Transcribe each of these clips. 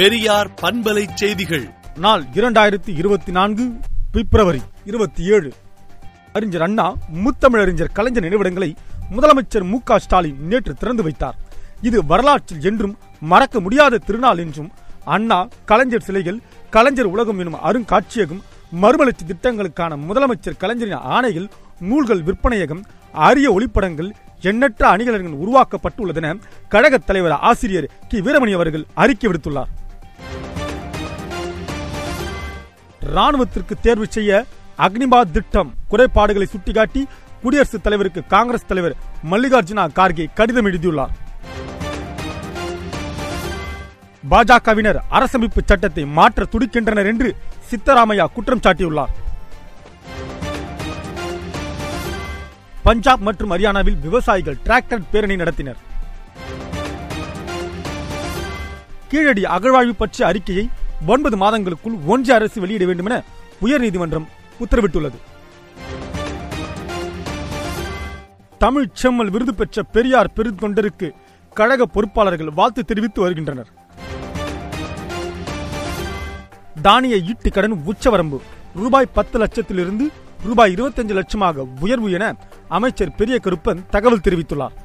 பெரியார் பண்பலை செய்திகள். நாள் இரண்டாயிரத்தி இருபத்தி நான்கு பிப்ரவரி இருபத்தி ஏழு. அறிஞர் அண்ணா முத்தமிழறிஞர் கலைஞர் நினைவிடங்களை முதலமைச்சர் மு ஸ்டாலின் நேற்று திறந்து வைத்தார். இது வரலாற்றில் என்றும் மறக்க முடியாத திருநாள் என்றும் அண்ணா கலைஞர் சிலைகள் கலைஞர் உலகம் எனும் அருங்காட்சியகம் மறுமலர்ச்சி திட்டங்களுக்கான முதலமைச்சர் கலைஞரின் ஆணைகள் நூல்கள் விற்பனையகம் அரிய ஒளிப்படங்கள் எண்ணற்ற அணிகலன்கள் உருவாக்கப்பட்டுள்ளதென கழகத் தலைவர் ஆசிரியர் கி. வீரமணி அவர்கள் அறிக்கை விடுத்துள்ளார். ராணுவத்திற்கு தேர்வு செய்ய அக்னிபாத் திட்டம் குறைபாடுகளை சுட்டிக்காட்டி குடியரசுத் தலைவருக்கு காங்கிரஸ் தலைவர் மல்லிகார்ஜுனா கார்கே கடிதம் எழுதியுள்ளார். பாஜகவினர் அரசமைப்பு சட்டத்தை மாற்ற துடிக்கின்றனர் என்று சித்தராமையா குற்றம் சாட்டியுள்ளார். பஞ்சாப் மற்றும் ஹரியானாவில் விவசாயிகள் டிராக்டர் பேரணி நடத்தினர். கீழடி அகழ்வாய்வு பற்றிய அறிக்கையை ஒன்பது மாதங்களுக்குள் ஒன்றிய அரசு வெளியிட வேண்டும் என உயர்நீதிமன்றம் உத்தரவிட்டுள்ளது. தமிழ் செம்மல் விருது பெற்ற பெரியார் பெருந்தொண்டருக்கு கழக பொறுப்பாளர்கள் வாழ்த்து தெரிவித்து வருகின்றனர். தானிய ஈட்டு கடன் உச்சவரம்பு ரூபாய் பத்து லட்சத்திலிருந்து ரூபாய் இருபத்தஞ்சு லட்சமாக உயர்வு என அமைச்சர் பெரிய கருப்பன் தகவல் தெரிவித்துள்ளார்.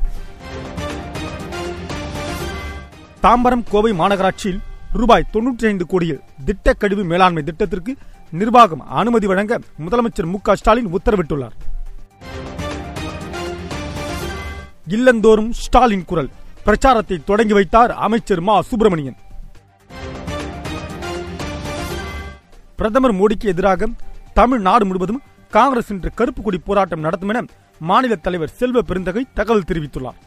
தாம்பரம் கோவை மாநகராட்சியில் ரூபாய் தொன்னூற்றி ஐந்து கோடியில் திட்ட கழிவு மேலாண்மை திட்டத்திற்கு நிர்வாகம் அனுமதி வழங்க முதலமைச்சர் மு ஸ்டாலின் உத்தரவிட்டுள்ளார். இல்லந்தோறும் ஸ்டாலின் குரல். பிரச்சாரத்தை தொடங்கி வைத்தார் அமைச்சர் மா. சுப்பிரமணியன். பிரதமர் மோடிக்கு எதிராக தமிழ்நாடு முழுவதும் காங்கிரஸ் இன்று கருப்பு கொடி போராட்டம் நடத்தும் என மாநில தலைவர் செல்வ பெருந்தகை தகவல் தெரிவித்துள்ளார்.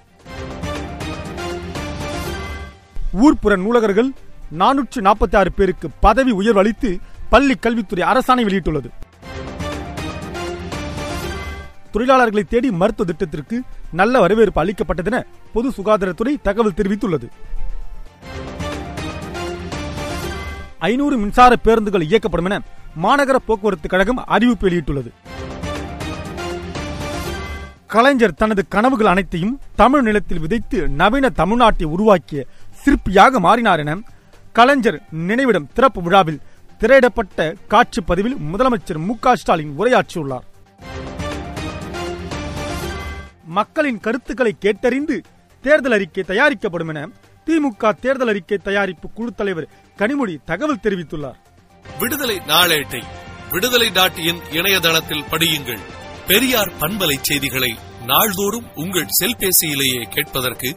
ஊர்ப்புற நூலகர்கள் நானூற்று நாற்பத்தி ஆறு பேருக்கு பதவி உயர்வு அளித்து பள்ளி கல்வித்துறை அரசாணை வெளியிட்டுள்ளது. தொழிலாளர்களை தேடி மருத்துவ திட்டத்திற்கு நல்ல வரவேற்பு அளிக்கப்பட்டதென பொது சுகாதாரத்துறை தகவல் தெரிவித்துள்ளது. ஐநூறு மின்சார பேருந்துகள் இயக்கப்படும் என மாநகர போக்குவரத்து கழகம் அறிவிப்பு வெளியிட்டுள்ளது. கலைஞர் தனது கனவுகள் அனைத்தையும் தமிழ் நிலத்தில் விதைத்து நவீன தமிழ்நாட்டை உருவாக்கிய சிற்பியாக மாறினார் என கலைஞர் நினைவிடம் திறப்பு விழாவில் திரையிடப்பட்ட காட்சி பதிவில் முதலமைச்சர் மு ஸ்டாலின் உரையாற்றியுள்ளார். மக்களின் கருத்துக்களை கேட்டறிந்து தேர்தல் அறிக்கை தயாரிக்கப்படும் என திமுக தேர்தல் அறிக்கை தயாரிப்பு குழு தலைவர் கனிமொழி தகவல் தெரிவித்துள்ளார். விடுதலை நாளேட்டை விடுதலை நாட்டியின் இணையதளத்தில் படியுங்கள். பெரியார் பண்பலை செய்திகளை நாள்தோறும் உங்கள் செல்பேசியிலேயே கேட்பதற்கு